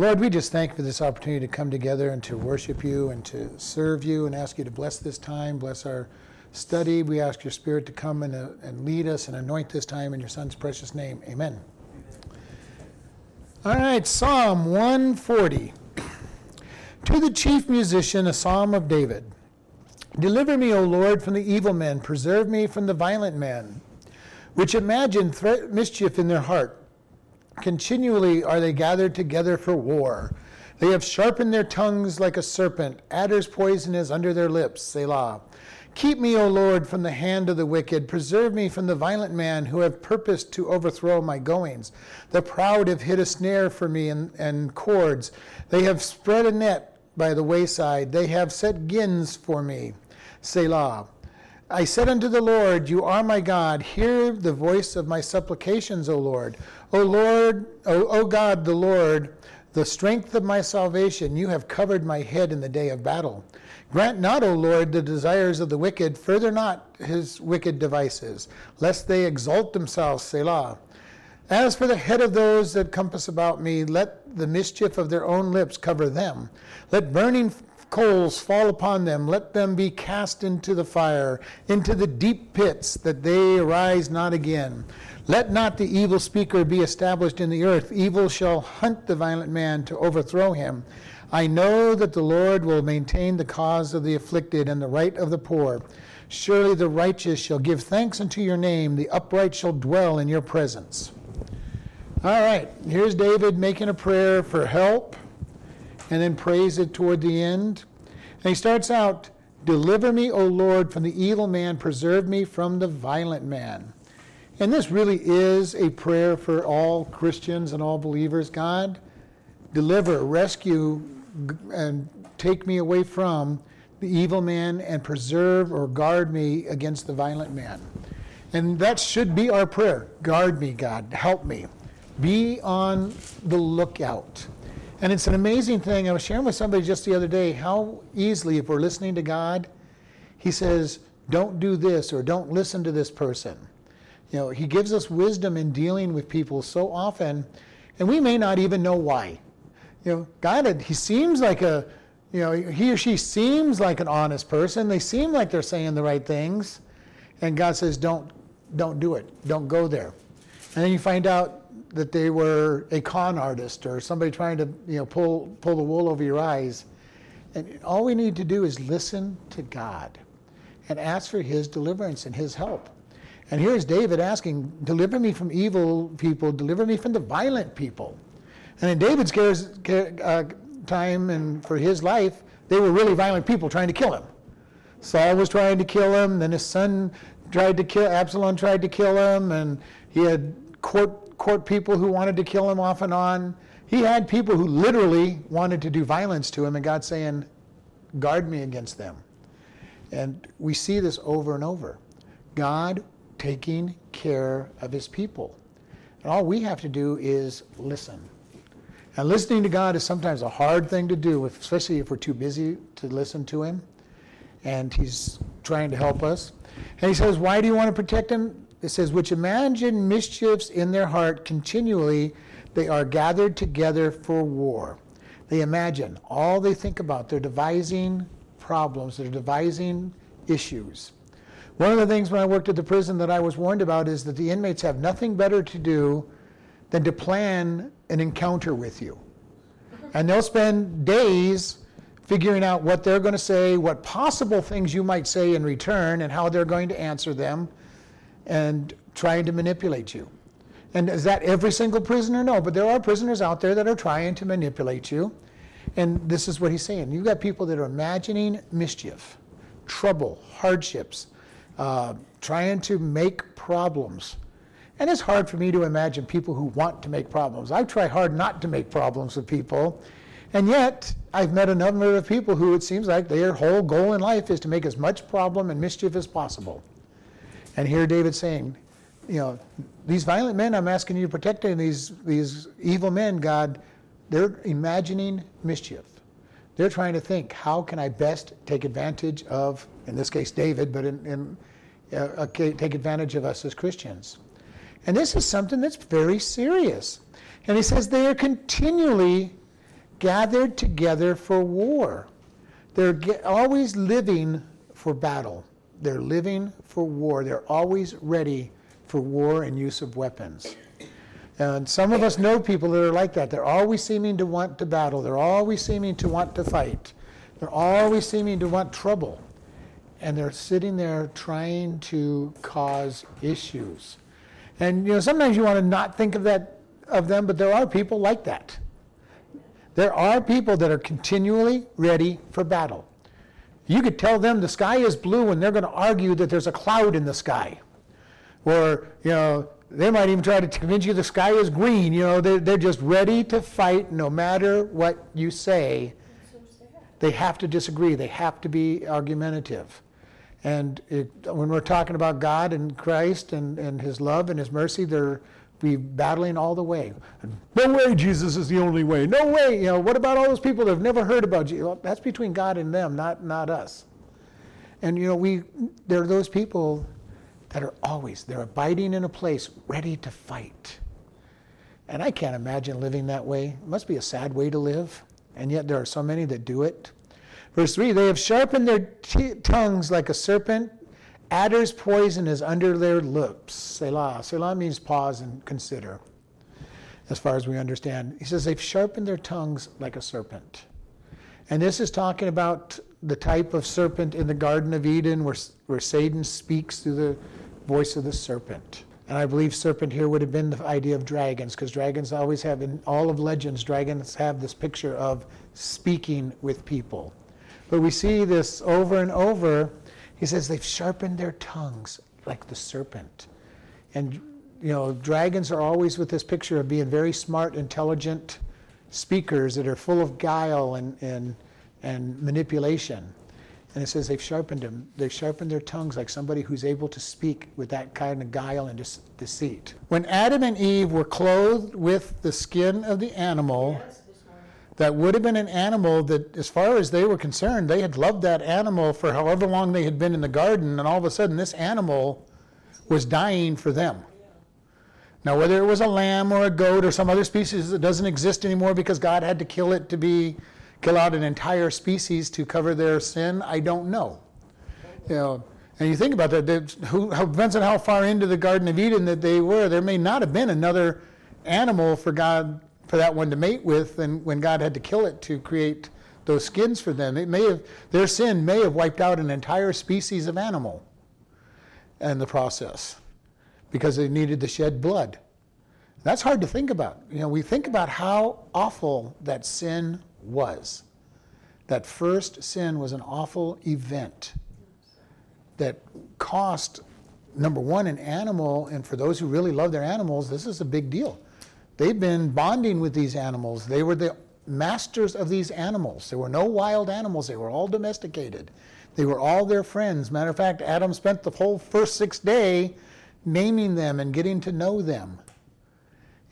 Lord, we just thank you for this opportunity to come together and to worship you and to serve you and ask you to bless this time, bless our study. We ask your Spirit to come and, uh, and lead us and anoint this time in your Son's precious name. Amen. All right, Psalm 140. To the chief musician, a psalm of David. Deliver me, O Lord, from the evil men. Preserve me from the violent men, which imagine mischief in their heart Continually are they gathered together for war. They have sharpened their tongues like a serpent. Adder's poison is under their lips. Selah. Keep me, O Lord, from the hand of the wicked. Preserve me from the violent man who have purposed to overthrow my goings. The proud have hid a snare for me and, and cords. They have spread a net by the wayside. They have set gins for me. Selah. I said unto the Lord, You are my God. Hear the voice of my supplications, O Lord. O Lord, o, o God, the Lord, the strength of my salvation, you have covered my head in the day of battle. Grant not, O Lord, the desires of the wicked, further not his wicked devices, lest they exalt themselves, Selah. As for the head of those that compass about me, let the mischief of their own lips cover them. Let burning coals fall upon them. Let them be cast into the fire, into the deep pits, that they arise not again. Let not the evil speaker be established in the earth. Evil shall hunt the violent man to overthrow him. I know that the Lord will maintain the cause of the afflicted and the right of the poor. Surely the righteous shall give thanks unto your name, the upright shall dwell in your presence. All right, here's David making a prayer for help and then prays it toward the end. And he starts out Deliver me, O Lord, from the evil man, preserve me from the violent man. And this really is a prayer for all Christians and all believers. God, deliver, rescue, and take me away from the evil man and preserve or guard me against the violent man. And that should be our prayer. Guard me, God. Help me. Be on the lookout. And it's an amazing thing. I was sharing with somebody just the other day how easily, if we're listening to God, He says, don't do this or don't listen to this person. You know, he gives us wisdom in dealing with people so often, and we may not even know why. You know, God, he seems like a, you know, he or she seems like an honest person. They seem like they're saying the right things, and God says, don't, don't do it. Don't go there. And then you find out that they were a con artist or somebody trying to, you know, pull pull the wool over your eyes. And all we need to do is listen to God and ask for His deliverance and His help. And here's David asking, Deliver me from evil people, deliver me from the violent people. And in David's uh, time and for his life, they were really violent people trying to kill him. Saul was trying to kill him, then his son tried to kill, Absalom tried to kill him, and he had court, court people who wanted to kill him off and on. He had people who literally wanted to do violence to him, and God saying, Guard me against them. And we see this over and over. God taking care of his people. And all we have to do is listen. And listening to God is sometimes a hard thing to do, especially if we're too busy to listen to him. And he's trying to help us. And he says, Why do you want to protect him? It says, Which imagine mischiefs in their heart continually, they are gathered together for war. They imagine all they think about. They're devising problems, they're devising issues. One of the things when I worked at the prison that I was warned about is that the inmates have nothing better to do than to plan an encounter with you. And they'll spend days figuring out what they're going to say, what possible things you might say in return, and how they're going to answer them, and trying to manipulate you. And is that every single prisoner? No, but there are prisoners out there that are trying to manipulate you. And this is what he's saying. You've got people that are imagining mischief, trouble, hardships, uh, trying to make problems. And it's hard for me to imagine people who want to make problems. I try hard not to make problems with people. And yet, I've met a number of people who it seems like their whole goal in life is to make as much problem and mischief as possible. And here David's saying, you know, these violent men I'm asking you to protect, and these, these evil men, God, they're imagining mischief. They're trying to think, how can I best take advantage of, in this case, David, but in, in uh, take advantage of us as Christians. And this is something that's very serious. And he says they are continually gathered together for war. They're always living for battle. They're living for war. They're always ready for war and use of weapons. And some of us know people that are like that. They're always seeming to want to battle. They're always seeming to want to fight. They're always seeming to want trouble. And they're sitting there trying to cause issues. And you know, sometimes you want to not think of that of them, but there are people like that. There are people that are continually ready for battle. You could tell them the sky is blue and they're going to argue that there's a cloud in the sky. Or, you know, they might even try to convince you the sky is green. You know, they're, they're just ready to fight no matter what you say. They have to disagree, they have to be argumentative. And it, when we're talking about God and Christ and, and His love and His mercy, they're be battling all the way. No way Jesus is the only way. No way. You know, what about all those people that have never heard about Jesus? Well, that's between God and them, not, not us. And you know, we there are those people that are always they're abiding in a place ready to fight. And I can't imagine living that way. It must be a sad way to live. And yet there are so many that do it. Verse 3 They have sharpened their t- tongues like a serpent. Adder's poison is under their lips. Selah. Selah means pause and consider, as far as we understand. He says they've sharpened their tongues like a serpent. And this is talking about the type of serpent in the Garden of Eden where, where Satan speaks through the voice of the serpent. And I believe serpent here would have been the idea of dragons, because dragons always have, in all of legends, dragons have this picture of speaking with people. But we see this over and over. He says they've sharpened their tongues like the serpent. And, you know, dragons are always with this picture of being very smart, intelligent speakers that are full of guile and, and, and manipulation. And it says they've sharpened them. They've sharpened their tongues like somebody who's able to speak with that kind of guile and deceit. When Adam and Eve were clothed with the skin of the animal, that would have been an animal that, as far as they were concerned, they had loved that animal for however long they had been in the garden, and all of a sudden this animal was dying for them. Now, whether it was a lamb or a goat or some other species that doesn't exist anymore because God had to kill it to be kill out an entire species to cover their sin, I don't know. You know, and you think about that, how, depends on how far into the Garden of Eden that they were. There may not have been another animal for God, for that one to mate with, and when God had to kill it to create those skins for them, it may have their sin may have wiped out an entire species of animal in the process because they needed to shed blood. That's hard to think about. You know, we think about how awful that sin was. That first sin was an awful event that cost, number one, an animal, and for those who really love their animals, this is a big deal. They've been bonding with these animals. They were the masters of these animals. There were no wild animals, they were all domesticated. They were all their friends. Matter of fact, Adam spent the whole first six day naming them and getting to know them.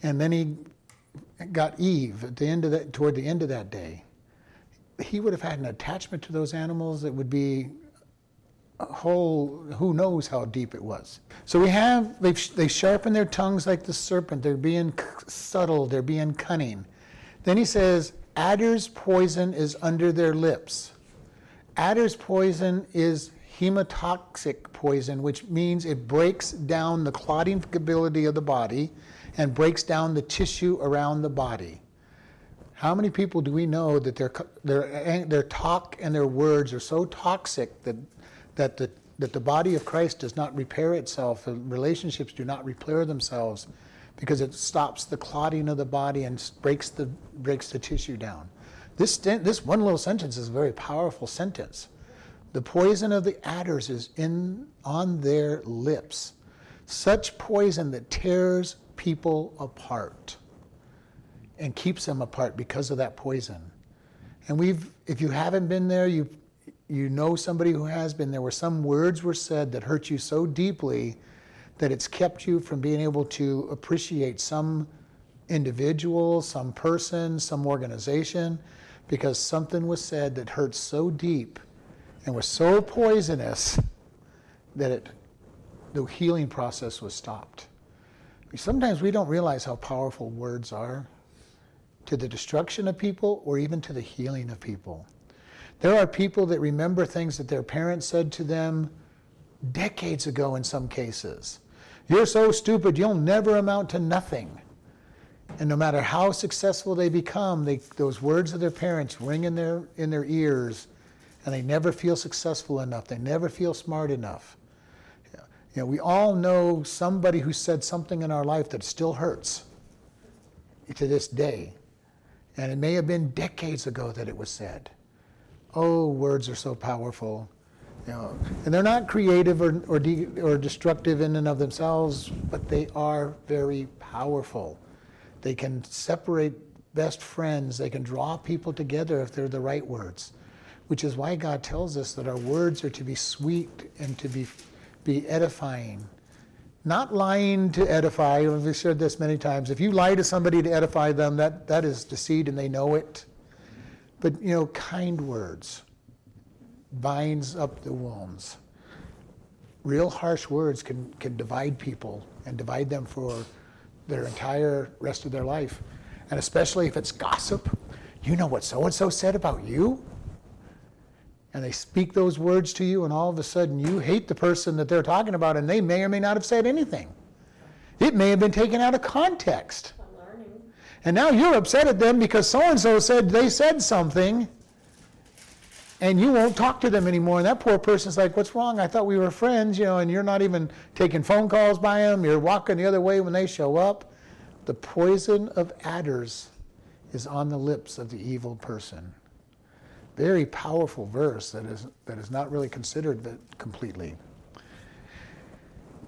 And then he got Eve at the end of that, toward the end of that day, he would have had an attachment to those animals that would be a whole, who knows how deep it was. So we have, they they sharpen their tongues like the serpent. They're being subtle, they're being cunning. Then he says, adder's poison is under their lips. Adder's poison is hemotoxic poison, which means it breaks down the clotting ability of the body and breaks down the tissue around the body. How many people do we know that their, their, eh, their talk and their words are so toxic that, that, the, that the body of Christ does not repair itself, relationships do not repair themselves because it stops the clotting of the body and breaks the, breaks the tissue down? This, this one little sentence is a very powerful sentence. The poison of the adders is in, on their lips, such poison that tears people apart and keeps them apart because of that poison. And we've, if you haven't been there, you you know somebody who has been there where some words were said that hurt you so deeply that it's kept you from being able to appreciate some individual, some person, some organization, because something was said that hurt so deep and was so poisonous that it, the healing process was stopped. Sometimes we don't realize how powerful words are. to the destruction of people or even to the healing of people. There are people that remember things that their parents said to them decades ago in some cases. You're so stupid, you'll never amount to nothing. And no matter how successful they become, they, those words of their parents ring in their, in their ears, and they never feel successful enough. They never feel smart enough. You know, we all know somebody who said something in our life that still hurts to this day. And it may have been decades ago that it was said. Oh, words are so powerful. You know, and they're not creative or, or, de- or destructive in and of themselves, but they are very powerful. They can separate best friends. They can draw people together if they're the right words, which is why God tells us that our words are to be sweet and to be, be edifying. Not lying to edify. We've said this many times. If you lie to somebody to edify them, that, that is deceit and they know it. But, you know, kind words binds up the wounds. Real harsh words can, can divide people and divide them for their entire rest of their life. And especially if it's gossip. You know what so and so said about you? And they speak those words to you, and all of a sudden you hate the person that they're talking about, and they may or may not have said anything. It may have been taken out of context. And now you're upset at them because so and so said they said something, and you won't talk to them anymore. And that poor person's like, What's wrong? I thought we were friends, you know, and you're not even taking phone calls by them. You're walking the other way when they show up. The poison of adders is on the lips of the evil person. Very powerful verse that is, that is not really considered completely.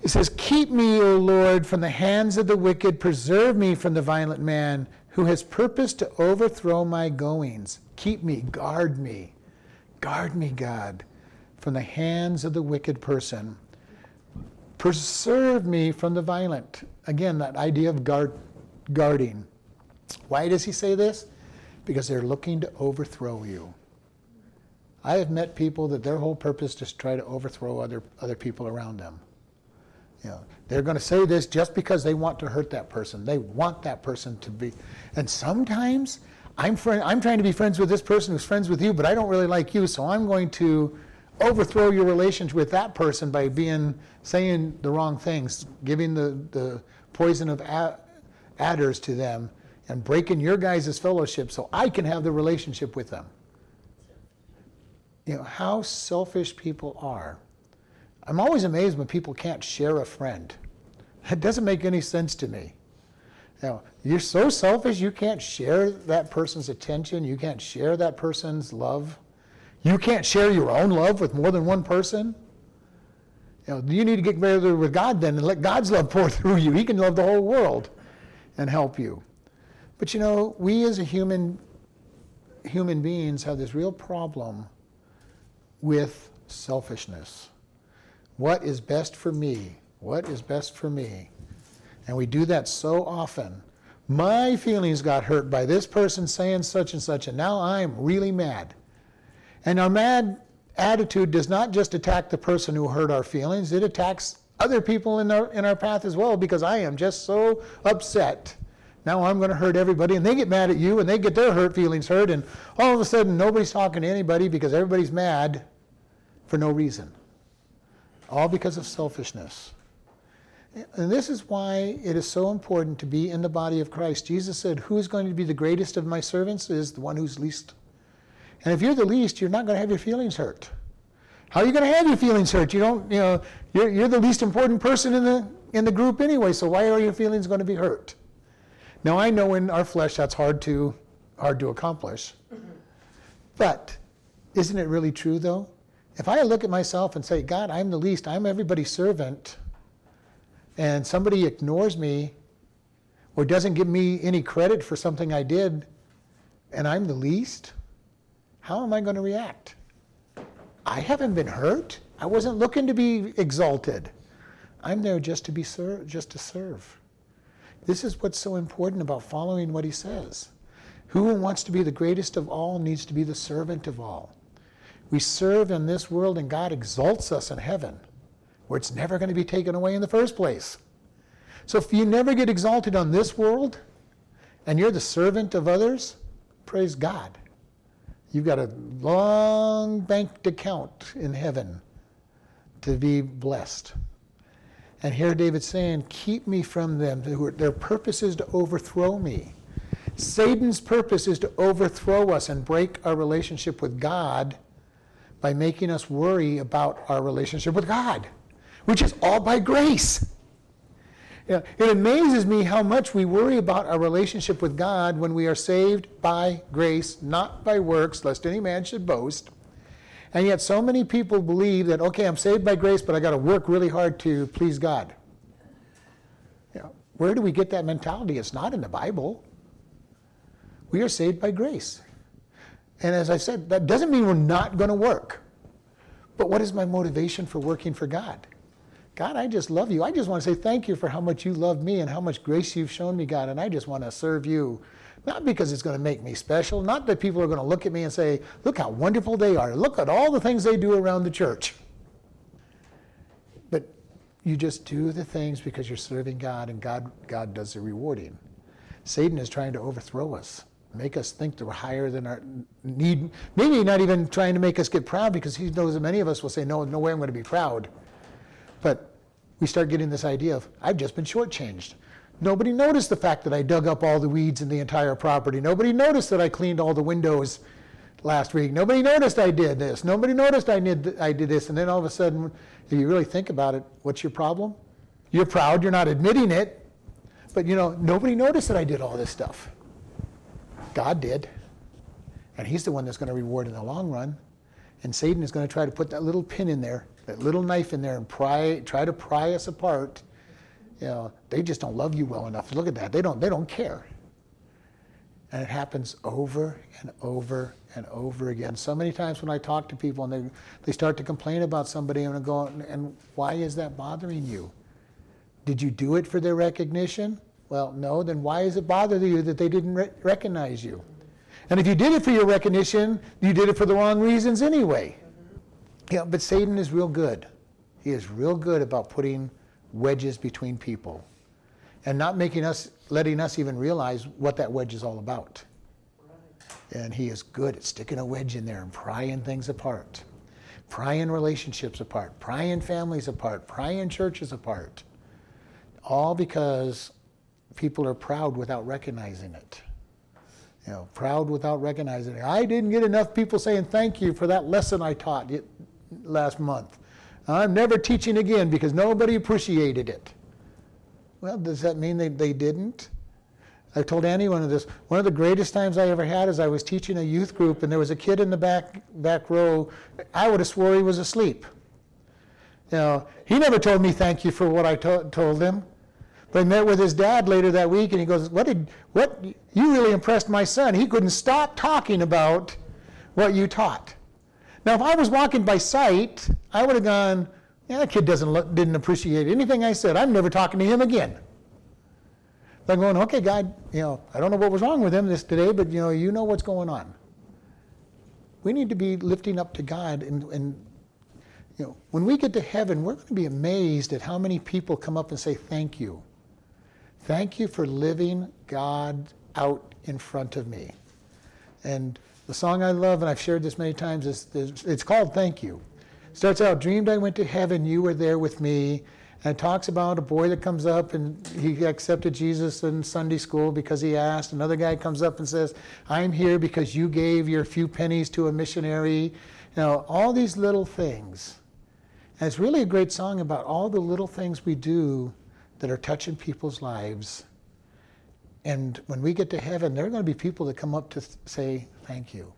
It says, Keep me, O Lord, from the hands of the wicked. Preserve me from the violent man who has purposed to overthrow my goings. Keep me, guard me. Guard me, God, from the hands of the wicked person. Preserve me from the violent. Again, that idea of guard, guarding. Why does he say this? Because they're looking to overthrow you. I have met people that their whole purpose is to try to overthrow other, other people around them. You know, they're going to say this just because they want to hurt that person. They want that person to be. And sometimes I'm, I'm trying to be friends with this person who's friends with you, but I don't really like you, so I'm going to overthrow your relationship with that person by being saying the wrong things, giving the, the poison of adders to them, and breaking your guys' fellowship so I can have the relationship with them. You know, how selfish people are. I'm always amazed when people can't share a friend. It doesn't make any sense to me. Know, you're so selfish you can't share that person's attention, you can't share that person's love. You can't share your own love with more than one person. You know, you need to get together with God then and let God's love pour through you. He can love the whole world and help you. But you know, we as a human human beings have this real problem with selfishness. What is best for me? What is best for me? And we do that so often. My feelings got hurt by this person saying such and such, and now I'm really mad. And our mad attitude does not just attack the person who hurt our feelings, it attacks other people in our, in our path as well because I am just so upset. Now I'm going to hurt everybody, and they get mad at you, and they get their hurt feelings hurt, and all of a sudden nobody's talking to anybody because everybody's mad for no reason. All because of selfishness. And this is why it is so important to be in the body of Christ. Jesus said, Who is going to be the greatest of my servants is the one who's least. And if you're the least, you're not going to have your feelings hurt. How are you going to have your feelings hurt? You don't, you know, you're, you're the least important person in the, in the group anyway, so why are your feelings going to be hurt? Now, I know in our flesh that's hard to, hard to accomplish. But isn't it really true, though? If I look at myself and say, God, I'm the least, I'm everybody's servant, and somebody ignores me or doesn't give me any credit for something I did, and I'm the least, how am I going to react? I haven't been hurt. I wasn't looking to be exalted. I'm there just to be ser- just to serve. This is what's so important about following what he says. Who wants to be the greatest of all needs to be the servant of all. We serve in this world and God exalts us in heaven where it's never going to be taken away in the first place. So if you never get exalted on this world, and you're the servant of others, praise God. You've got a long banked account in heaven to be blessed. And here David's saying, Keep me from them. Their purpose is to overthrow me. Satan's purpose is to overthrow us and break our relationship with God by making us worry about our relationship with God, which is all by grace. You know, it amazes me how much we worry about our relationship with God when we are saved by grace, not by works, lest any man should boast. And yet, so many people believe that, okay, I'm saved by grace, but I got to work really hard to please God. You know, where do we get that mentality? It's not in the Bible. We are saved by grace. And as I said, that doesn't mean we're not going to work. But what is my motivation for working for God? God, I just love you. I just want to say thank you for how much you love me and how much grace you've shown me, God. And I just want to serve you. Not because it's going to make me special, not that people are going to look at me and say, look how wonderful they are. Look at all the things they do around the church. But you just do the things because you're serving God and God, God does the rewarding. Satan is trying to overthrow us, make us think that we're higher than our need. Maybe not even trying to make us get proud because he knows that many of us will say, no, no way I'm going to be proud. But we start getting this idea of, I've just been shortchanged. Nobody noticed the fact that I dug up all the weeds in the entire property. Nobody noticed that I cleaned all the windows last week. Nobody noticed I did this. Nobody noticed I did, I did this. And then all of a sudden, if you really think about it, what's your problem? You're proud, you're not admitting it. But you know, nobody noticed that I did all this stuff. God did. And He's the one that's going to reward in the long run. And Satan is going to try to put that little pin in there that little knife in there and pry, try to pry us apart, you know, they just don't love you well enough. Look at that. They don't, they don't care. And it happens over and over and over again. So many times when I talk to people and they, they start to complain about somebody and go, and why is that bothering you? Did you do it for their recognition? Well, no. Then why is it bothering you that they didn't re- recognize you? And if you did it for your recognition, you did it for the wrong reasons anyway. Yeah, but Satan is real good. He is real good about putting wedges between people and not making us, letting us even realize what that wedge is all about. And he is good at sticking a wedge in there and prying things apart, prying relationships apart, prying families apart, prying churches apart. All because people are proud without recognizing it. You know, proud without recognizing it. I didn't get enough people saying thank you for that lesson I taught last month. I'm never teaching again because nobody appreciated it. Well, does that mean they, they didn't? I told Annie one of this. One of the greatest times I ever had is I was teaching a youth group, and there was a kid in the back back row. I would have swore he was asleep. Now he never told me thank you for what I to- told him. But I met with his dad later that week, and he goes, "What did what? You really impressed my son. He couldn't stop talking about what you taught." Now, if I was walking by sight, I would have gone, yeah, that kid doesn't look, didn't appreciate anything I said. I'm never talking to him again. I'm going, okay, God, you know, I don't know what was wrong with him this today, but you know, you know what's going on. We need to be lifting up to God and, and you know, when we get to heaven, we're going to be amazed at how many people come up and say, Thank you. Thank you for living God out in front of me. And the song I love, and I've shared this many times, is, it's called Thank You. Starts out, Dreamed I went to heaven, you were there with me. And talks about a boy that comes up and he accepted Jesus in Sunday school because he asked. Another guy comes up and says, I'm here because you gave your few pennies to a missionary. You know, all these little things. And it's really a great song about all the little things we do that are touching people's lives and when we get to heaven, there are going to be people that come up to say, Thank you.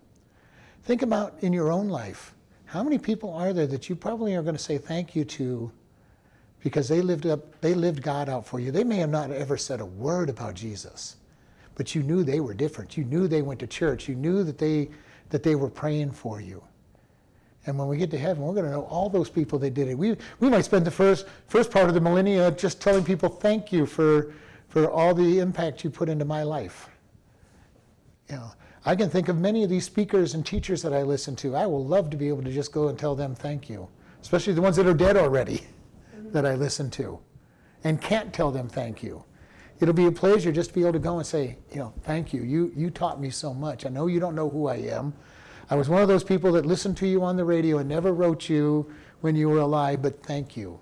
Think about in your own life. How many people are there that you probably are going to say thank you to because they lived up they lived God out for you. They may have not ever said a word about Jesus, but you knew they were different. You knew they went to church. You knew that they that they were praying for you. And when we get to heaven, we're going to know all those people that did it. We, we might spend the first, first part of the millennia just telling people thank you for, for all the impact you put into my life. You know, I can think of many of these speakers and teachers that I listen to. I will love to be able to just go and tell them thank you, especially the ones that are dead already that I listen to and can't tell them thank you. it'll be a pleasure just to be able to go and say, you know, thank you. You, you taught me so much. I know you don't know who I am. I was one of those people that listened to you on the radio and never wrote you when you were alive, but thank you.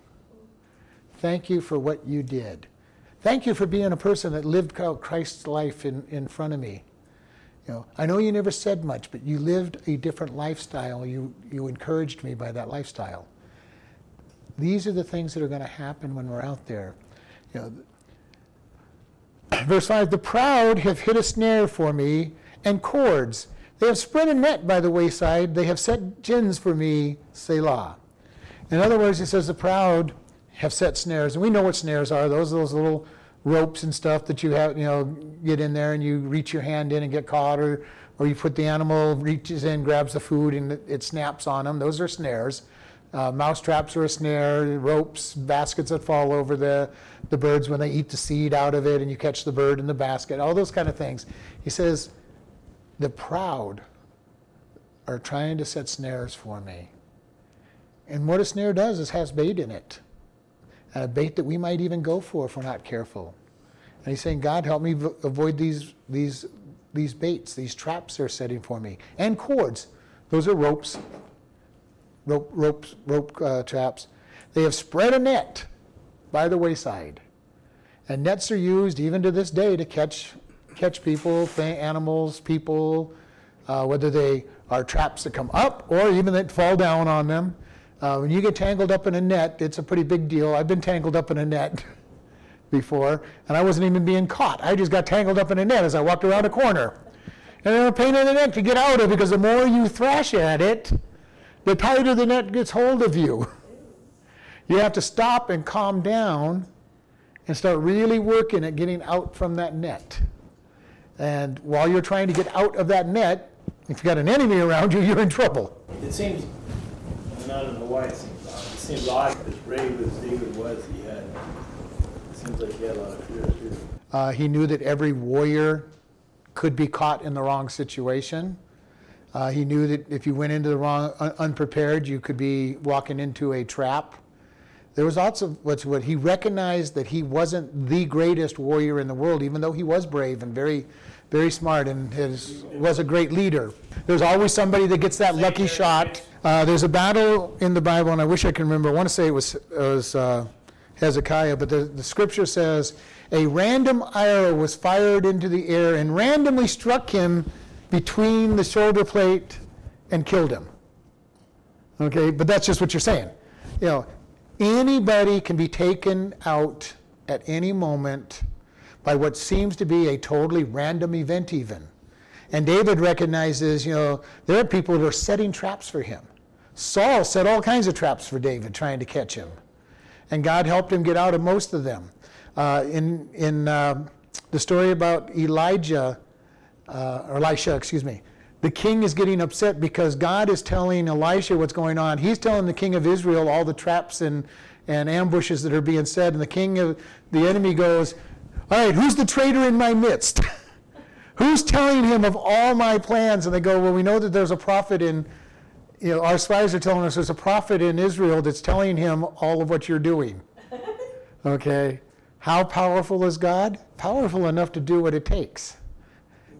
Thank you for what you did. Thank you for being a person that lived out Christ's life in, in front of me. You know, I know you never said much, but you lived a different lifestyle. You, you encouraged me by that lifestyle. These are the things that are going to happen when we're out there. You know, verse 5 The proud have hid a snare for me and cords. They have spread a net by the wayside. They have set gins for me, Selah. In other words, he says the proud have set snares, and we know what snares are. Those are those little ropes and stuff that you have, you know, get in there and you reach your hand in and get caught, or or you put the animal reaches in, grabs the food, and it, snaps on them. Those are snares. Uh, mouse traps are a snare, ropes, baskets that fall over the, the birds when they eat the seed out of it, and you catch the bird in the basket, all those kind of things. He says, The proud are trying to set snares for me. And what a snare does is has bait in it and a bait that we might even go for if we're not careful. And he's saying, God, help me avoid these, these, these baits, these traps they're setting for me. And cords. Those are ropes, rope, ropes, rope uh, traps. They have spread a net by the wayside. And nets are used even to this day to catch, catch people, animals, people, uh, whether they are traps that come up or even that fall down on them. Uh, when you get tangled up in a net, it's a pretty big deal. I've been tangled up in a net before, and I wasn't even being caught. I just got tangled up in a net as I walked around a corner. And they were a pain in the neck to get out of because the more you thrash at it, the tighter the net gets hold of you. You have to stop and calm down and start really working at getting out from that net. And while you're trying to get out of that net, if you've got an enemy around you, you're in trouble. It seems I don't know why it seems. It seems as brave as David was, he had, it seems like he had a lot of fear too. Uh, he knew that every warrior could be caught in the wrong situation. Uh, he knew that if you went into the wrong, un- unprepared, you could be walking into a trap. There was also what's what he recognized that he wasn't the greatest warrior in the world, even though he was brave and very, very smart and his, was a great leader. There's always somebody that gets that lucky shot uh, there's a battle in the Bible, and I wish I can remember. I want to say it was, it was uh, Hezekiah, but the, the scripture says a random arrow was fired into the air and randomly struck him between the shoulder plate and killed him. Okay, but that's just what you're saying. You know, anybody can be taken out at any moment by what seems to be a totally random event, even. And David recognizes, you know, there are people who are setting traps for him. Saul set all kinds of traps for David, trying to catch him. And God helped him get out of most of them. Uh, in in uh, the story about Elijah, uh, or Elisha, excuse me, the king is getting upset because God is telling Elisha what's going on. He's telling the king of Israel all the traps and, and ambushes that are being set. And the king of the enemy goes, All right, who's the traitor in my midst? Who's telling him of all my plans? And they go, Well, we know that there's a prophet in, you know, our spies are telling us there's a prophet in Israel that's telling him all of what you're doing. Okay? How powerful is God? Powerful enough to do what it takes.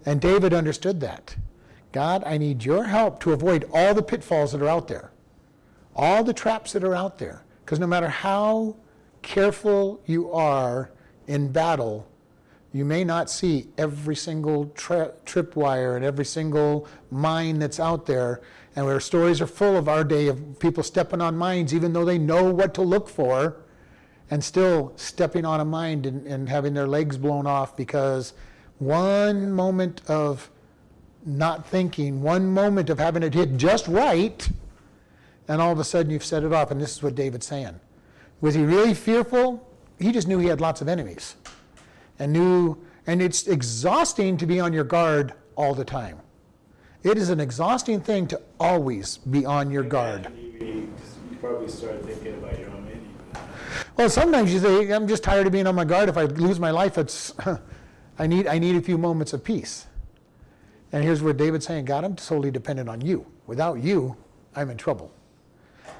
And David understood that. God, I need your help to avoid all the pitfalls that are out there, all the traps that are out there. Because no matter how careful you are in battle, you may not see every single tri- tripwire and every single mine that's out there. And our stories are full of our day of people stepping on mines, even though they know what to look for, and still stepping on a mine and, and having their legs blown off because one moment of not thinking, one moment of having it hit just right, and all of a sudden you've set it off. And this is what David's saying. Was he really fearful? He just knew he had lots of enemies and knew, and it's exhausting to be on your guard all the time. It is an exhausting thing to always be on your guard. You probably start thinking about your own Well, sometimes you say, I'm just tired of being on my guard. If I lose my life, it's, I, need, I need a few moments of peace. And here's where David's saying, God, I'm solely dependent on you. Without you, I'm in trouble.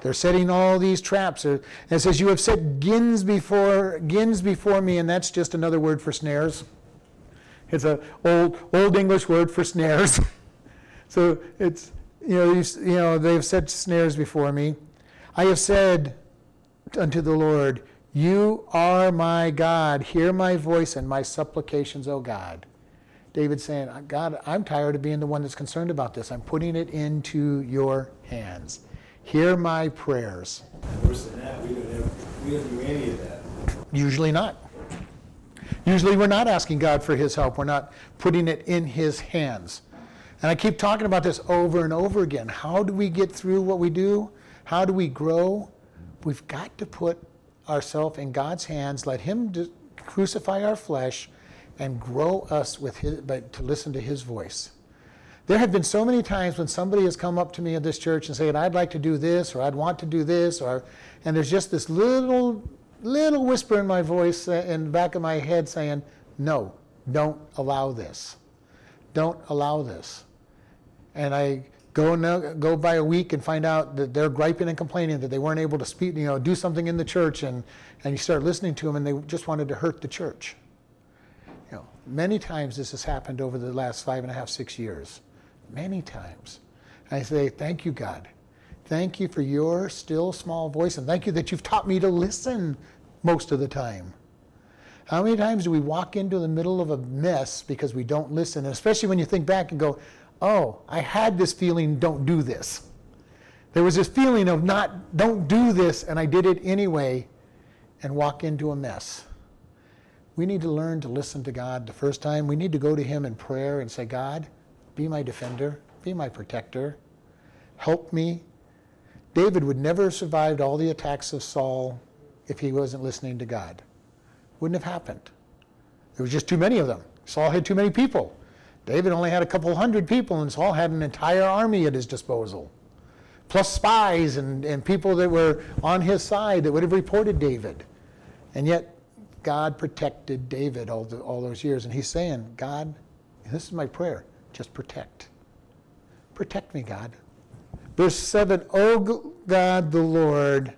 They're setting all these traps. And it says, You have set gins before, gins before me, and that's just another word for snares. It's an old, old English word for snares. so it's, you know, you, you know, they've set snares before me. I have said unto the Lord, You are my God. Hear my voice and my supplications, O God. David saying, God, I'm tired of being the one that's concerned about this. I'm putting it into your hands. Hear my prayers. Worse than that, we don't, have, we don't do any of that. Usually not. Usually we're not asking God for his help. We're not putting it in his hands. And I keep talking about this over and over again. How do we get through what we do? How do we grow? We've got to put ourselves in God's hands, let him crucify our flesh and grow us with his, but to listen to his voice. There have been so many times when somebody has come up to me in this church and said, I'd like to do this, or I'd want to do this, or, and there's just this little, little whisper in my voice, uh, in the back of my head saying, No, don't allow this. Don't allow this. And I go go by a week and find out that they're griping and complaining that they weren't able to speak, you know, do something in the church, and, and you start listening to them, and they just wanted to hurt the church. You know, many times this has happened over the last five and a half, six years. Many times. I say, Thank you, God. Thank you for your still small voice, and thank you that you've taught me to listen most of the time. How many times do we walk into the middle of a mess because we don't listen? And especially when you think back and go, oh, I had this feeling, don't do this. There was this feeling of not, don't do this, and I did it anyway and walk into a mess. We need to learn to listen to God the first time. We need to go to Him in prayer and say, God, be my defender, be my protector, help me. David would never have survived all the attacks of Saul if he wasn't listening to God. Wouldn't have happened. There was just too many of them. Saul had too many people. David only had a couple hundred people, and Saul had an entire army at his disposal, plus spies and, and people that were on his side that would have reported David. And yet, God protected David all, the, all those years. And he's saying, God, this is my prayer, just protect. Protect me, God. Verse 7 O God the Lord,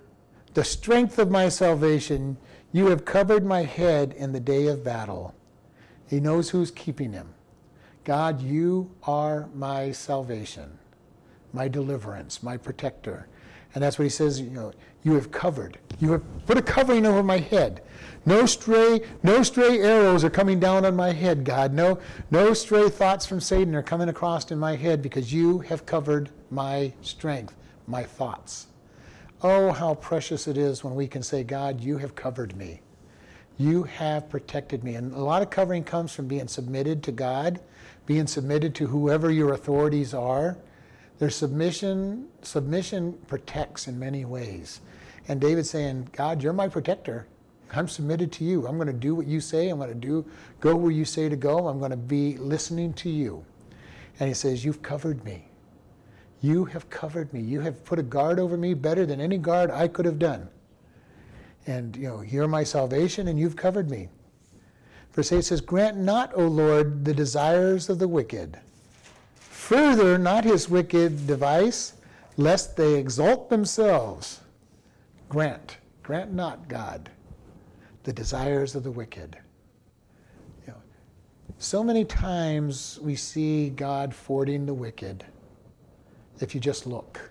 the strength of my salvation, you have covered my head in the day of battle. He knows who's keeping him. God, you are my salvation, my deliverance, my protector. And that's what he says, you know, you have covered. You have put a covering over my head. No stray, no stray arrows are coming down on my head, God. No, no stray thoughts from Satan are coming across in my head because you have covered my strength, my thoughts. Oh, how precious it is when we can say, God, you have covered me. You have protected me. And a lot of covering comes from being submitted to God, being submitted to whoever your authorities are. Their submission, submission protects in many ways. And David's saying, God, you're my protector. I'm submitted to you. I'm going to do what you say. I'm going to do go where you say to go. I'm going to be listening to you. And he says, You've covered me. You have covered me. You have put a guard over me better than any guard I could have done. And you know, you're my salvation and you've covered me. Verse 8 says, Grant not, O Lord, the desires of the wicked. Further, not his wicked device, lest they exalt themselves. Grant, grant not, God the desires of the wicked. You know, so many times we see God fording the wicked if you just look.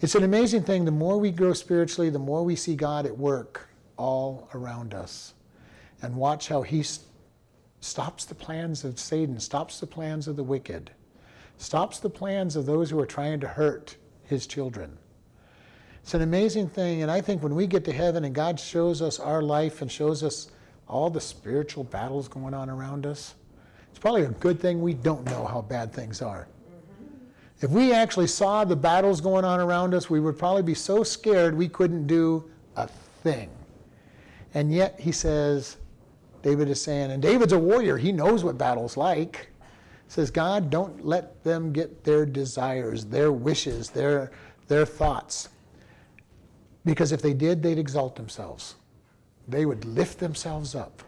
It's an amazing thing. The more we grow spiritually, the more we see God at work all around us. And watch how He stops the plans of Satan, stops the plans of the wicked, stops the plans of those who are trying to hurt His children. It's an amazing thing. And I think when we get to heaven and God shows us our life and shows us all the spiritual battles going on around us, it's probably a good thing we don't know how bad things are. Mm-hmm. If we actually saw the battles going on around us, we would probably be so scared we couldn't do a thing. And yet, he says, David is saying, and David's a warrior, he knows what battle's like. He says, God, don't let them get their desires, their wishes, their, their thoughts. Because if they did, they'd exalt themselves. They would lift themselves up.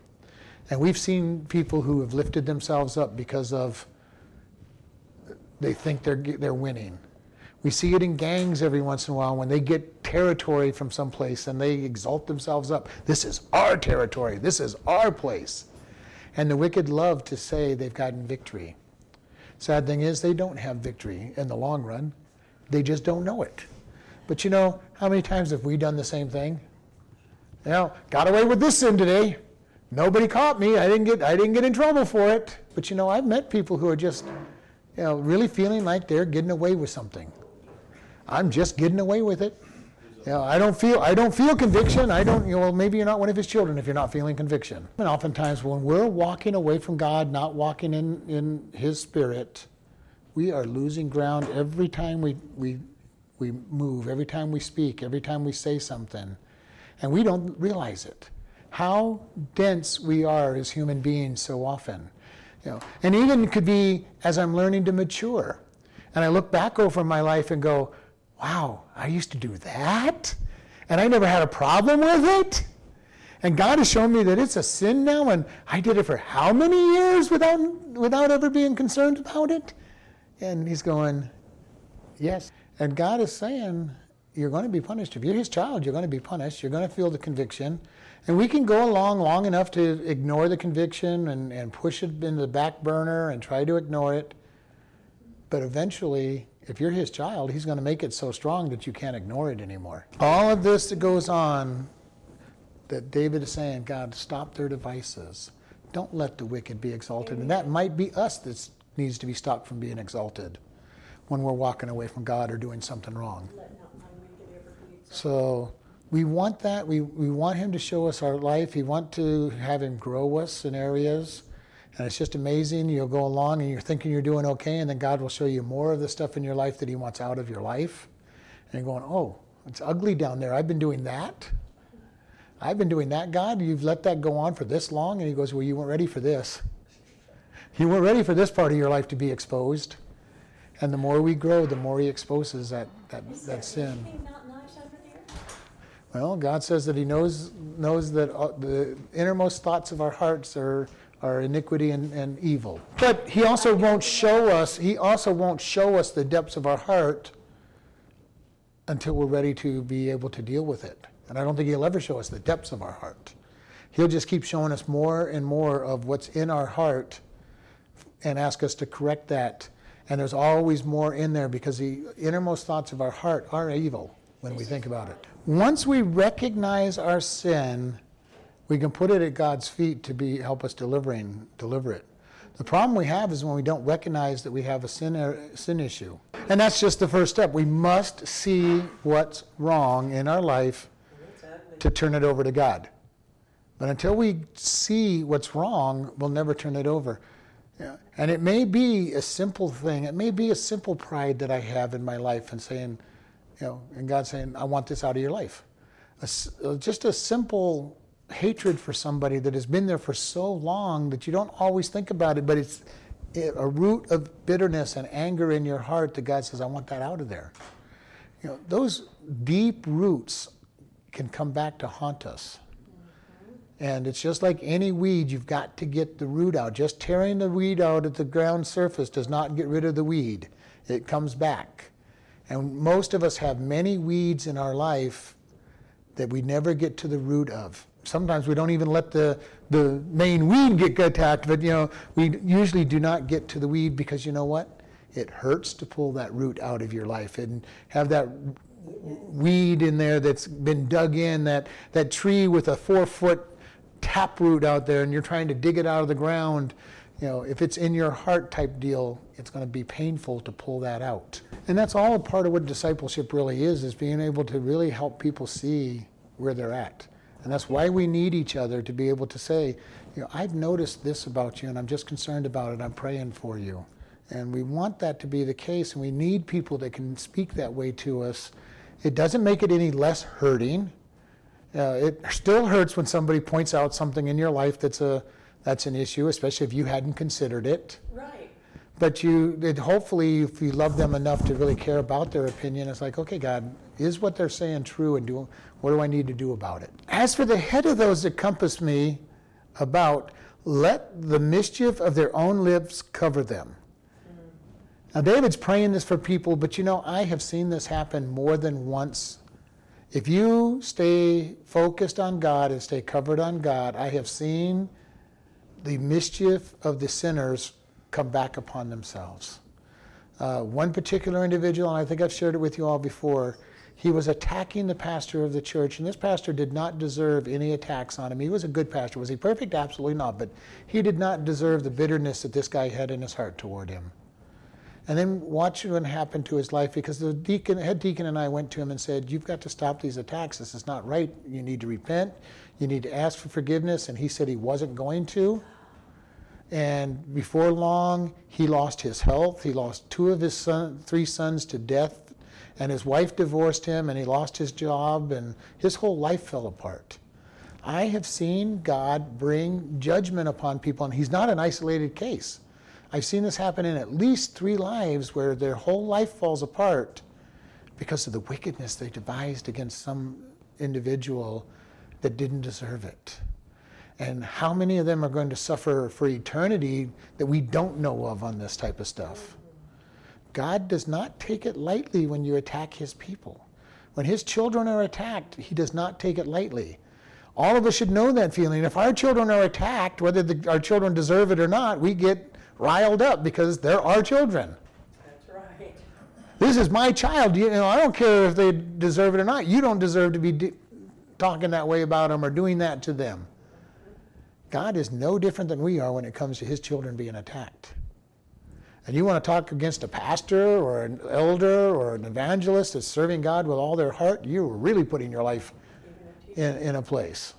And we've seen people who have lifted themselves up because of they think they're, they're winning. We see it in gangs every once in a while when they get territory from someplace and they exalt themselves up. This is our territory. This is our place. And the wicked love to say they've gotten victory. Sad thing is, they don't have victory in the long run. They just don't know it. But you know, how many times have we done the same thing? You know, got away with this sin today. Nobody caught me. I didn't get I didn't get in trouble for it. But you know, I've met people who are just, you know, really feeling like they're getting away with something. I'm just getting away with it. You know, I don't feel I don't feel conviction. I don't. You know, well, maybe you're not one of his children if you're not feeling conviction. And oftentimes, when we're walking away from God, not walking in in His Spirit, we are losing ground every time we we we move, every time we speak, every time we say something, and we don't realize it. How dense we are as human beings so often. You know, and even it could be as I'm learning to mature, and I look back over my life and go, wow, I used to do that? And I never had a problem with it? And God has shown me that it's a sin now, and I did it for how many years without, without ever being concerned about it? And He's going, Yes. And God is saying, You're going to be punished. If you're His child, you're going to be punished. You're going to feel the conviction. And we can go along long enough to ignore the conviction and, and push it into the back burner and try to ignore it. But eventually, if you're his child, he's going to make it so strong that you can't ignore it anymore. All of this that goes on, that David is saying, God, stop their devices. Don't let the wicked be exalted. And that might be us that needs to be stopped from being exalted when we're walking away from God or doing something wrong. So we want that. We, we want him to show us our life. We want to have him grow us in areas and it's just amazing. You'll go along and you're thinking you're doing okay, and then God will show you more of the stuff in your life that He wants out of your life. And you're going, oh, it's ugly down there. I've been doing that. I've been doing that, God. You've let that go on for this long? And He goes, well, you weren't ready for this. You weren't ready for this part of your life to be exposed. And the more we grow, the more He exposes that, that, that sin. Well, God says that He knows, knows that uh, the innermost thoughts of our hearts are are iniquity and, and evil. But he also won't show us, he also won't show us the depths of our heart until we're ready to be able to deal with it. And I don't think he'll ever show us the depths of our heart. He'll just keep showing us more and more of what's in our heart and ask us to correct that. And there's always more in there because the innermost thoughts of our heart are evil when we think about it. Once we recognize our sin, we can put it at God's feet to be help us delivering deliver it. The problem we have is when we don't recognize that we have a sin er, sin issue. And that's just the first step. We must see what's wrong in our life to turn it over to God. But until we see what's wrong, we'll never turn it over. Yeah. And it may be a simple thing. It may be a simple pride that I have in my life and saying, you know, and God saying, I want this out of your life. A, uh, just a simple hatred for somebody that has been there for so long that you don't always think about it, but it's eh, a root of bitterness and anger in your heart that God says, I want that out of there. You know, those deep roots can come back to haunt us. And it's just like any weed, you've got to get the root out. Just tearing the weed out at the ground surface does not get rid of the weed, it comes back. And most of us have many weeds in our life that we never get to the root of sometimes we don't even let the, the main weed get attacked, but you know, we usually do not get to the weed because you know what? It hurts to pull that root out of your life and have that weed in there that's been dug in, that, that tree with a four foot taproot out there, and you're trying to dig it out of the ground. You know, if it's in your heart type deal, it's going to be painful to pull that out. And that's all a part of what discipleship really is, is being able to really help people see where they're at. And that's why we need each other to be able to say, you know, I've noticed this about you and I'm just concerned about it. I'm praying for you. And we want that to be the case, and we need people that can speak that way to us. It doesn't make it any less hurting. Uh, it still hurts when somebody points out something in your life that's a that's an issue, especially if you hadn't considered it. Right. But you, it, hopefully, if you love them enough to really care about their opinion, it's like, okay, God, is what they're saying true, and do what do I need to do about it? As for the head of those that compass me about, let the mischief of their own lips cover them. Now, David's praying this for people, but you know, I have seen this happen more than once. If you stay focused on God and stay covered on God, I have seen the mischief of the sinners come back upon themselves. Uh, one particular individual, and I think I've shared it with you all before, he was attacking the pastor of the church, and this pastor did not deserve any attacks on him. He was a good pastor. Was he perfect? Absolutely not. But he did not deserve the bitterness that this guy had in his heart toward him. And then watch what happened to his life because the deacon, head deacon and I went to him and said, You've got to stop these attacks. This is not right. You need to repent. You need to ask for forgiveness. And he said he wasn't going to. And before long, he lost his health. He lost two of his son, three sons to death and his wife divorced him and he lost his job and his whole life fell apart. I have seen God bring judgment upon people, and he's not an isolated case. I've seen this happen in at least three lives where their whole life falls apart because of the wickedness they devised against some individual that didn't deserve it. And how many of them are going to suffer for eternity that we don't know of on this type of stuff? God does not take it lightly when you attack his people. When his children are attacked, he does not take it lightly. All of us should know that feeling. If our children are attacked, whether the, our children deserve it or not, we get riled up because they're our children. That's right. This is my child. You know, I don't care if they deserve it or not. You don't deserve to be de- talking that way about them or doing that to them. God is no different than we are when it comes to his children being attacked and you want to talk against a pastor or an elder or an evangelist that's serving God with all their heart, you're really putting your life in, in a place.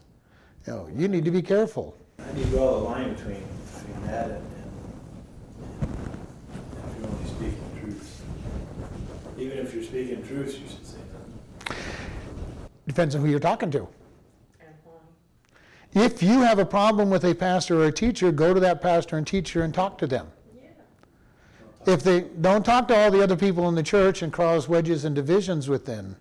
You know, you need to be careful. How do you draw the line between, between that and, and, and if you're only speaking truth? Even if you're speaking truth, you should say that. Depends on who you're talking to. If you have a problem with a pastor or a teacher, go to that pastor and teacher and talk to them if they don't talk to all the other people in the church and cause wedges and divisions within.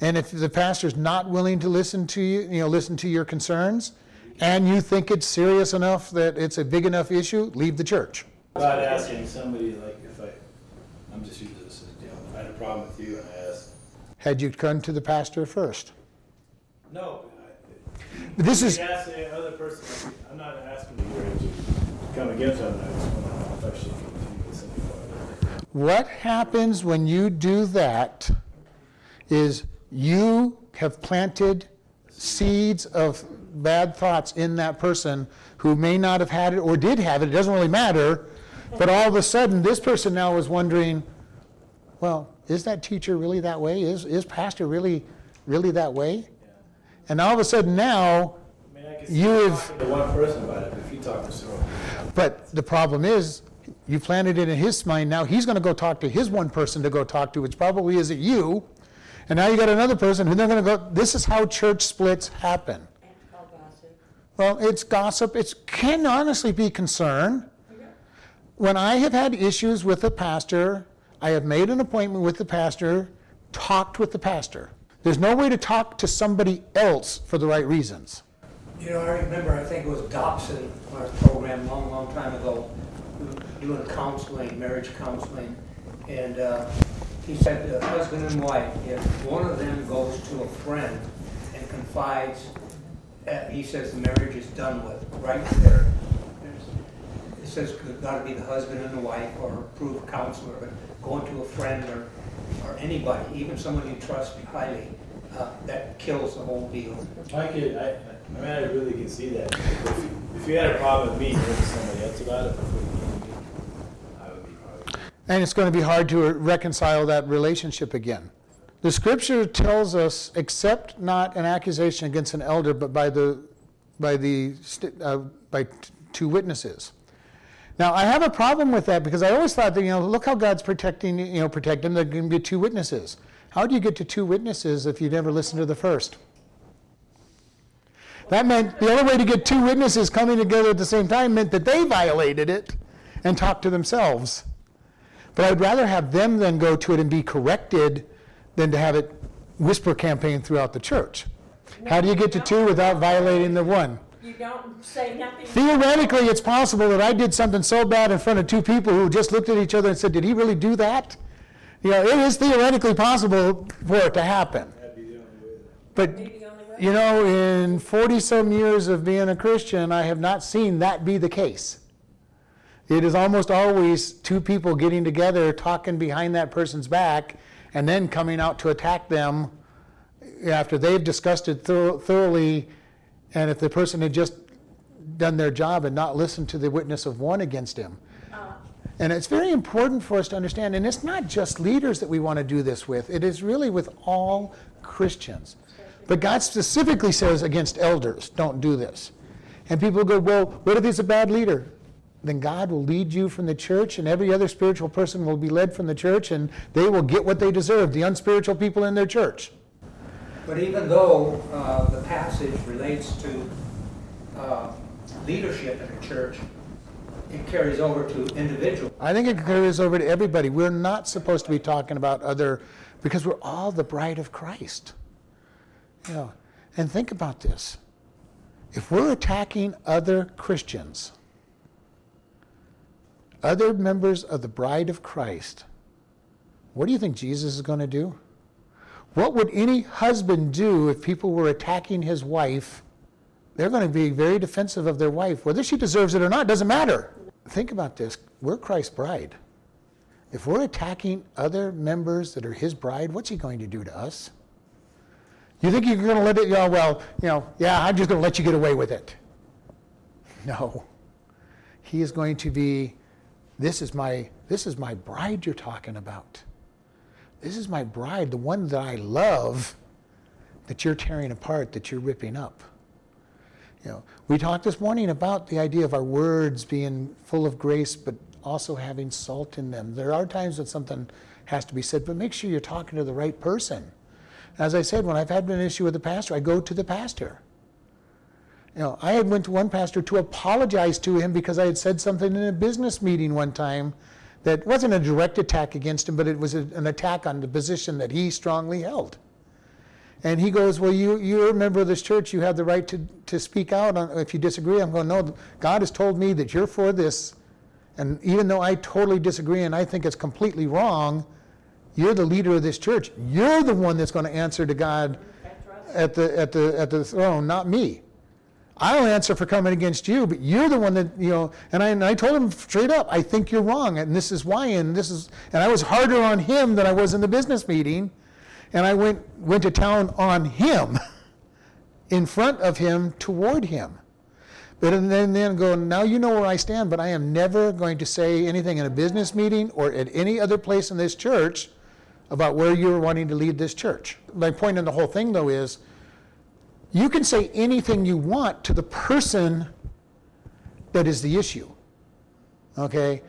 And if the pastor's not willing to listen to you, you know, listen to your concerns, and you think it's serious enough that it's a big enough issue, leave the church. About asking somebody like if I, I'm just using this problem with you and I asked. Had you come to the pastor first? No. But this is. Ask the other person. I'm not asking you to come against them. I just want to know if I should what happens when you do that is you have planted seeds of bad thoughts in that person who may not have had it or did have it. It doesn't really matter. But all of a sudden, this person now is wondering, well, is that teacher really that way? Is, is pastor really, really that way? And all of a sudden now, I mean, I you have. To one person about it, if you talk to several. But the problem is, you planted it in his mind. Now he's going to go talk to his one person to go talk to, which probably isn't you. And now you got another person who they're going to go. This is how church splits happen. Well, it's gossip. It can honestly be concern. When I have had issues with the pastor, I have made an appointment with the pastor, talked with the pastor. There's no way to talk to somebody else for the right reasons. You know, I remember, I think it was Dobson, our program, long, long time ago doing counseling, marriage counseling, and uh, he said, the husband and wife, if one of them goes to a friend and confides, uh, he says the marriage is done with, right there. It says got to be the husband and the wife or approved counselor, going to a friend or, or anybody, even someone you trust highly, uh, that kills the whole deal. I could, I, I mean, I really can see that. If you, if you had a problem with me, talk to somebody else about it before you and it's going to be hard to reconcile that relationship again. The scripture tells us, accept not an accusation against an elder, but by the by the uh, by t- two witnesses. Now, I have a problem with that because I always thought that you know, look how God's protecting you know protecting. Them. There can be two witnesses. How do you get to two witnesses if you never listen to the first? That meant the only way to get two witnesses coming together at the same time meant that they violated it and talked to themselves. But I'd rather have them then go to it and be corrected than to have it whisper campaign throughout the church. How do you get to two without violating the one? You don't say nothing. Theoretically, it's possible that I did something so bad in front of two people who just looked at each other and said, Did he really do that? You know, it is theoretically possible for it to happen. That'd be the only way. But, Maybe the only way. you know, in 40 some years of being a Christian, I have not seen that be the case. It is almost always two people getting together, talking behind that person's back, and then coming out to attack them after they've discussed it thoroughly. And if the person had just done their job and not listened to the witness of one against him. Uh, And it's very important for us to understand, and it's not just leaders that we want to do this with, it is really with all Christians. But God specifically says against elders, don't do this. And people go, well, what if he's a bad leader? Then God will lead you from the church, and every other spiritual person will be led from the church, and they will get what they deserve the unspiritual people in their church. But even though uh, the passage relates to uh, leadership in a church, it carries over to individuals. I think it carries over to everybody. We're not supposed to be talking about other, because we're all the bride of Christ. You know, and think about this. If we're attacking other Christians, other members of the bride of Christ, what do you think Jesus is going to do? What would any husband do if people were attacking his wife? They're going to be very defensive of their wife. Whether she deserves it or not doesn't matter. Think about this. We're Christ's bride. If we're attacking other members that are his bride, what's he going to do to us? You think you're going to let it, you know, well, you know, yeah, I'm just going to let you get away with it. No. He is going to be, this is my, this is my bride you're talking about. This is my bride, the one that I love, that you're tearing apart, that you're ripping up. You know, we talked this morning about the idea of our words being full of grace, but also having salt in them. There are times that something has to be said, but make sure you're talking to the right person. As I said, when I've had an issue with the pastor, I go to the pastor. You know, I had went to one pastor to apologize to him because I had said something in a business meeting one time that wasn't a direct attack against him, but it was a, an attack on the position that he strongly held. And he goes, Well, you, you're a member of this church. You have the right to, to speak out on, if you disagree. I'm going, No, God has told me that you're for this. And even though I totally disagree and I think it's completely wrong, you're the leader of this church. You're the one that's going to answer to God at the, at the, at the throne, not me. I'll answer for coming against you, but you're the one that, you know, and I, and I told him straight up, I think you're wrong, and this is why, and this is, and I was harder on him than I was in the business meeting, and I went, went to town on him, in front of him, toward him. But and then, then go, now you know where I stand, but I am never going to say anything in a business meeting or at any other place in this church about where you're wanting to lead this church. My point in the whole thing, though, is you can say anything you want to the person that is the issue. Okay?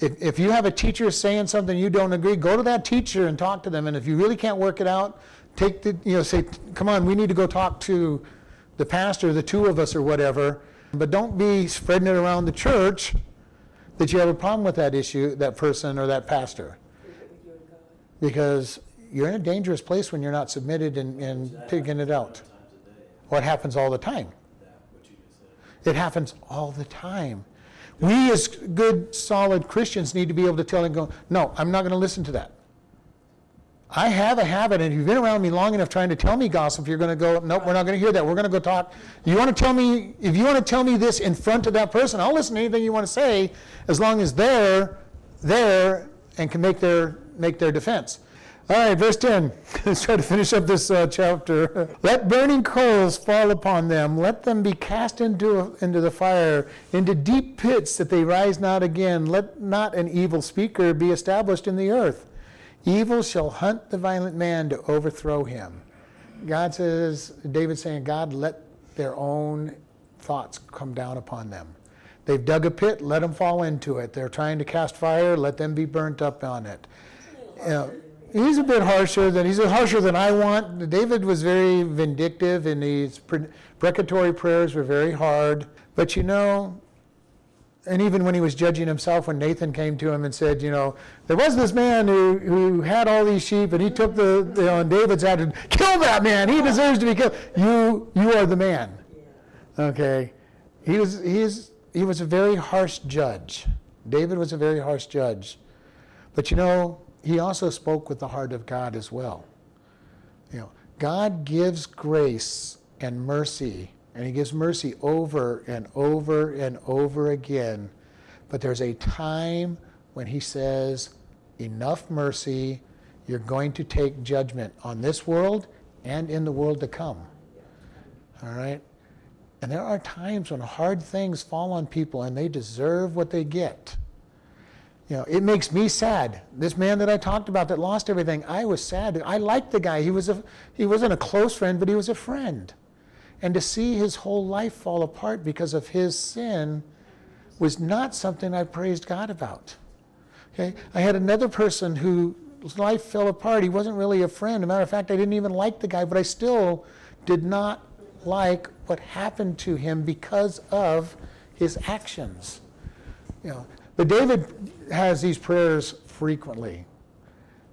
If, if you have a teacher saying something you don't agree, go to that teacher and talk to them. And if you really can't work it out, take the, you know, say, come on, we need to go talk to the pastor, the two of us or whatever. But don't be spreading it around the church that you have a problem with that issue, that person or that pastor. Because you're in a dangerous place when you're not submitted and, and picking it out. What happens all the time. It happens all the time. We, as good, solid Christians, need to be able to tell and go, no, I'm not going to listen to that. I have a habit, and if you've been around me long enough trying to tell me gossip, you're going to go, nope, we're not going to hear that. We're going to go talk. You want to tell me, if you want to tell me this in front of that person, I'll listen to anything you want to say as long as they're there and can make their, make their defense. All right, verse 10. Let's try to finish up this uh, chapter. Let burning coals fall upon them. Let them be cast into, into the fire, into deep pits that they rise not again. Let not an evil speaker be established in the earth. Evil shall hunt the violent man to overthrow him. God says, David saying, God, let their own thoughts come down upon them. They've dug a pit, let them fall into it. They're trying to cast fire, let them be burnt up on it. Know, he's a bit harsher than he's harsher than I want. David was very vindictive, and his pre- precatory prayers were very hard. But you know, and even when he was judging himself, when Nathan came to him and said, you know, there was this man who, who had all these sheep, and he took the, know, and David's attitude, kill that man. He deserves to be killed. You you are the man. Okay, he was he is he was a very harsh judge. David was a very harsh judge, but you know he also spoke with the heart of God as well. You know, God gives grace and mercy, and He gives mercy over and over and over again. But there's a time when He says, "Enough mercy." You're going to take judgment on this world and in the world to come. All right? And there are times when hard things fall on people and they deserve what they get. You know, it makes me sad. This man that I talked about that lost everything, I was sad. I liked the guy. He was a he wasn't a close friend, but he was a friend. And to see his whole life fall apart because of his sin was not something I praised God about. Okay? I had another person who his life fell apart. He wasn't really a friend. As a matter of fact, I didn't even like the guy, but I still did not like what happened to him because of his actions. You know, but David has these prayers frequently.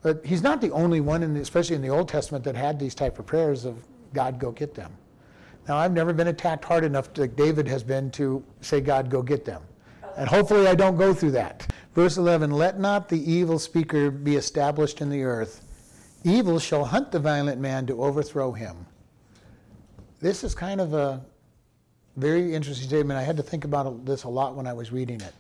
But he's not the only one, in the, especially in the Old Testament, that had these type of prayers of God, go get them. Now, I've never been attacked hard enough like David has been to say, God, go get them. And hopefully I don't go through that. Verse 11 Let not the evil speaker be established in the earth. Evil shall hunt the violent man to overthrow him. This is kind of a very interesting statement. I had to think about this a lot when I was reading it.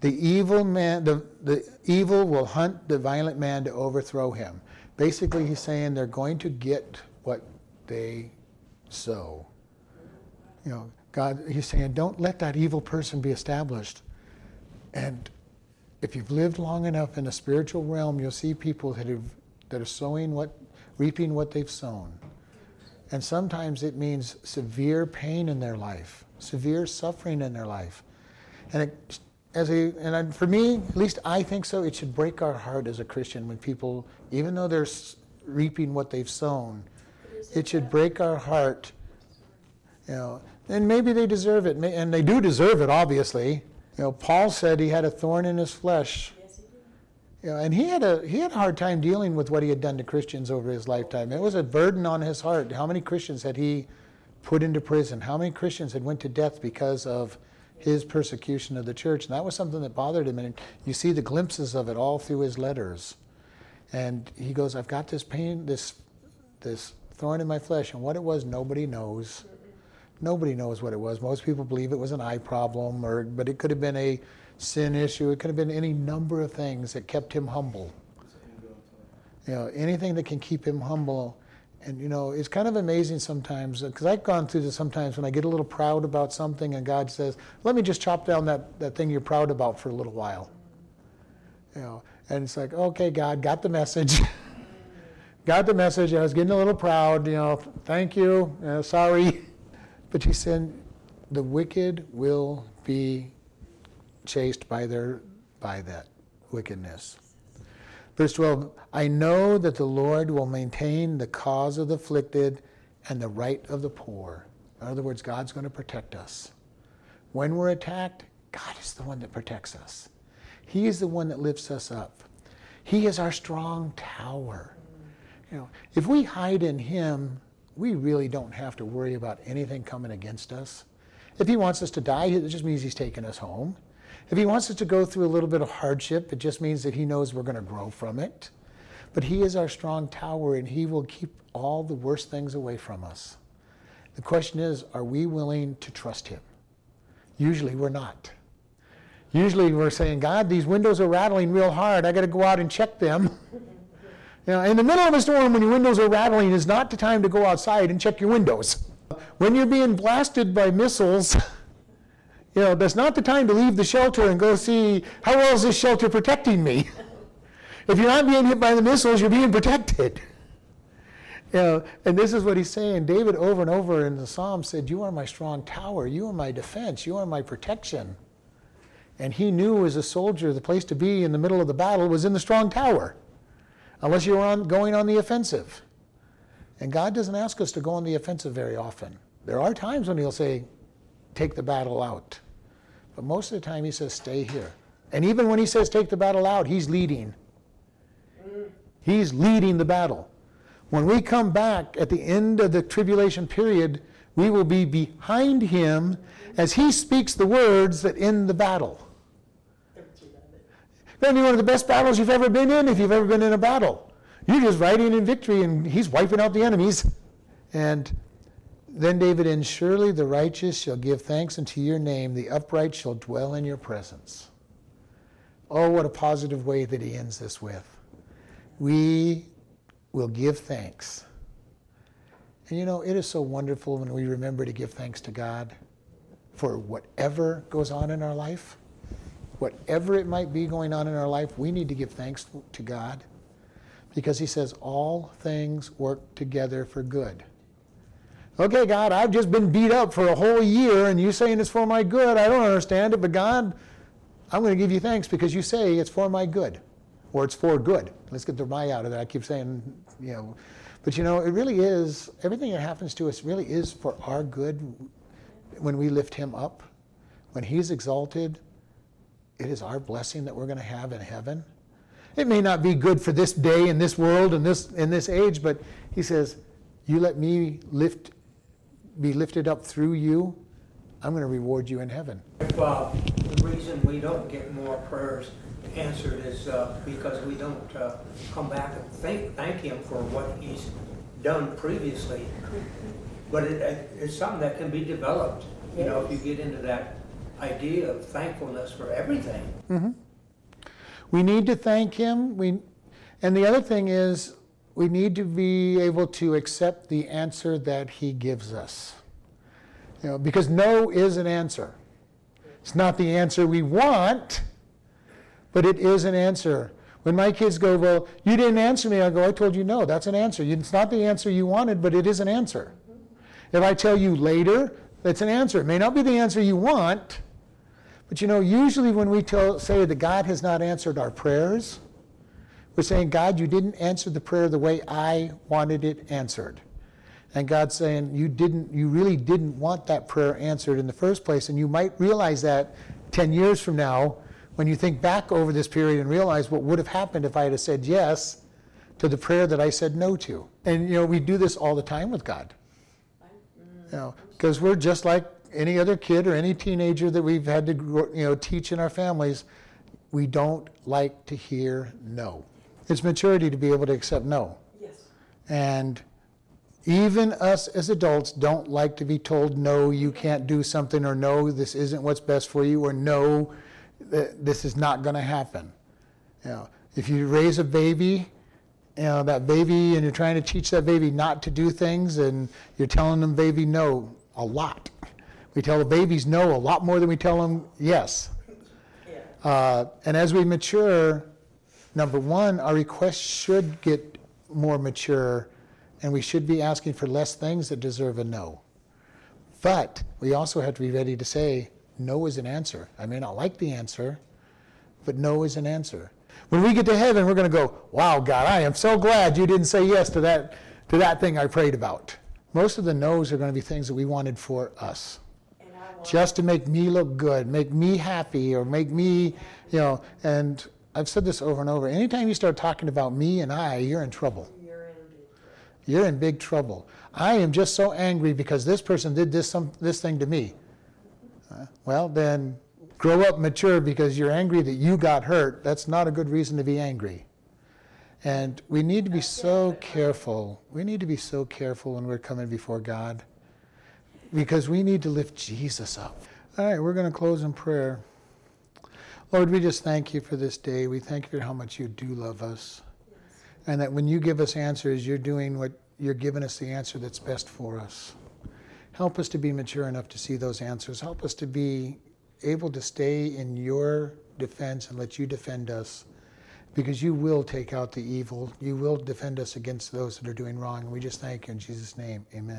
The evil man, the, the evil will hunt the violent man to overthrow him. Basically, he's saying they're going to get what they sow. You know, God, he's saying, don't let that evil person be established. And if you've lived long enough in the spiritual realm, you'll see people that, have, that are sowing what, reaping what they've sown. And sometimes it means severe pain in their life, severe suffering in their life. And it, as a, and for me, at least I think so, it should break our heart as a Christian when people, even though they're reaping what they've sown, it should break our heart. You know, and maybe they deserve it, and they do deserve it, obviously. You know, Paul said he had a thorn in his flesh. Yes, he did. You know, and he had a he had a hard time dealing with what he had done to Christians over his lifetime. It was a burden on his heart. How many Christians had he put into prison? How many Christians had went to death because of his persecution of the church? And that was something that bothered him. And you see the glimpses of it all through his letters. And he goes, "I've got this pain, this this thorn in my flesh, and what it was, nobody knows." Nobody knows what it was. Most people believe it was an eye problem, or but it could have been a sin issue. It could have been any number of things that kept him humble. You know, anything that can keep him humble. And you know, it's kind of amazing sometimes because I've gone through this sometimes when I get a little proud about something, and God says, "Let me just chop down that, that thing you're proud about for a little while." You know, and it's like, okay, God, got the message. got the message. I was getting a little proud. You know, thank you. Uh, sorry. But he said, the wicked will be chased by their by that wickedness. Verse 12, I know that the Lord will maintain the cause of the afflicted and the right of the poor. In other words, God's going to protect us. When we're attacked, God is the one that protects us. He is the one that lifts us up. He is our strong tower. You know, if we hide in him, we really don't have to worry about anything coming against us. If he wants us to die, it just means he's taking us home. If he wants us to go through a little bit of hardship, it just means that he knows we're going to grow from it. But he is our strong tower and he will keep all the worst things away from us. The question is, are we willing to trust him? Usually we're not. Usually we're saying, God, these windows are rattling real hard. I got to go out and check them. You know, in the middle of a storm, when your windows are rattling, is not the time to go outside and check your windows. When you're being blasted by missiles, you know, that's not the time to leave the shelter and go see how well is this shelter protecting me. if you're not being hit by the missiles, you're being protected. You know, and this is what he's saying. David, over and over in the Psalm, said, You are my strong tower. You are my defense. You are my protection. And he knew as a soldier the place to be in the middle of the battle was in the strong tower unless you were on, going on the offensive. And God doesn't ask us to go on the offensive very often. There are times when He'll say, take the battle out. But most of the time He says, stay here. And even when He says, take the battle out, He's leading. He's leading the battle. When we come back at the end of the tribulation period, We will be behind him as he speaks the words that end the battle. That'd be one of the best battles you've ever been in if you've ever been in a battle. You're just riding in victory and he's wiping out the enemies. And then David ends, Surely the righteous shall give thanks unto your name, the upright shall dwell in your presence. Oh, what a positive way that he ends this with. We will give thanks. And you know, it is so wonderful when we remember to give thanks to God for whatever goes on in our life. Whatever it might be going on in our life, we need to give thanks to God because he says all things work together for good. Okay, God, I've just been beat up for a whole year and you saying it's for my good. I don't understand it, but God, I'm going to give you thanks because you say it's for my good or it's for good. Let's get the my out of that. I keep saying, you know, but you know, it really is, everything that happens to us really is for our good when we lift him up. When he's exalted, it is our blessing that we're going to have in heaven. It may not be good for this day in this world and this in this age, but he says, "You let me lift, be lifted up through you. I'm going to reward you in heaven." If uh, the reason we don't get more prayers answered is uh, because we don't uh, come back and thank, thank him for what he's done previously. But it, it's something that can be developed, you know, if you get into that idea of thankfulness for everything. Mm-hmm. We need to thank him. We, and the other thing is, we need to be able to accept the answer that he gives us. You know, because no is an answer. It's not the answer we want, but it is an answer. When my kids go, Well, you didn't answer me, I go, I told you no, that's an answer. It's not the answer you wanted, but it is an answer. If I tell you later, that's an answer. It may not be the answer you want, but you know, usually when we tell, say that God has not answered our prayers, we're saying, God, you didn't answer the prayer the way I wanted it answered. And God's saying, you didn't, you really didn't want that prayer answered in the first place. And you might realize that 10 years from now when you think back over this period and realize what would have happened if I had said yes to the prayer that I said no to. And you know, we do this all the time with God. You know, because we're just like any other kid or any teenager that we've had to you know teach in our families, we don't like to hear no. It's maturity to be able to accept no. Yes. And even us as adults don't like to be told no, you can't do something, or no, this isn't what's best for you, or no, this is not going to happen. You know, if you raise a baby, you know, that baby, and you're trying to teach that baby not to do things, and you're telling them baby no a lot. We tell the babies no a lot more than we tell them yes. Yeah. Uh, and as we mature, number one, our requests should get more mature, and we should be asking for less things that deserve a no. But we also have to be ready to say, no is an answer. I may not like the answer, but no is an answer. When we get to heaven, we're going to go, wow, God, I am so glad you didn't say yes to that, to that thing I prayed about. Most of the no's are going to be things that we wanted for us just to make me look good, make me happy, or make me, you know. And I've said this over and over. Anytime you start talking about me and I, you're in trouble. You're in big trouble. You're in big trouble. I am just so angry because this person did this some this thing to me. Uh, well, then grow up mature because you're angry that you got hurt. That's not a good reason to be angry. And we need to be so careful. We need to be so careful when we're coming before God because we need to lift Jesus up. All right, we're going to close in prayer. Lord, we just thank you for this day. We thank you for how much you do love us. Yes. And that when you give us answers, you're doing what you're giving us the answer that's best for us. Help us to be mature enough to see those answers. Help us to be able to stay in your defense and let you defend us because you will take out the evil. You will defend us against those that are doing wrong. And we just thank you in Jesus' name. Amen.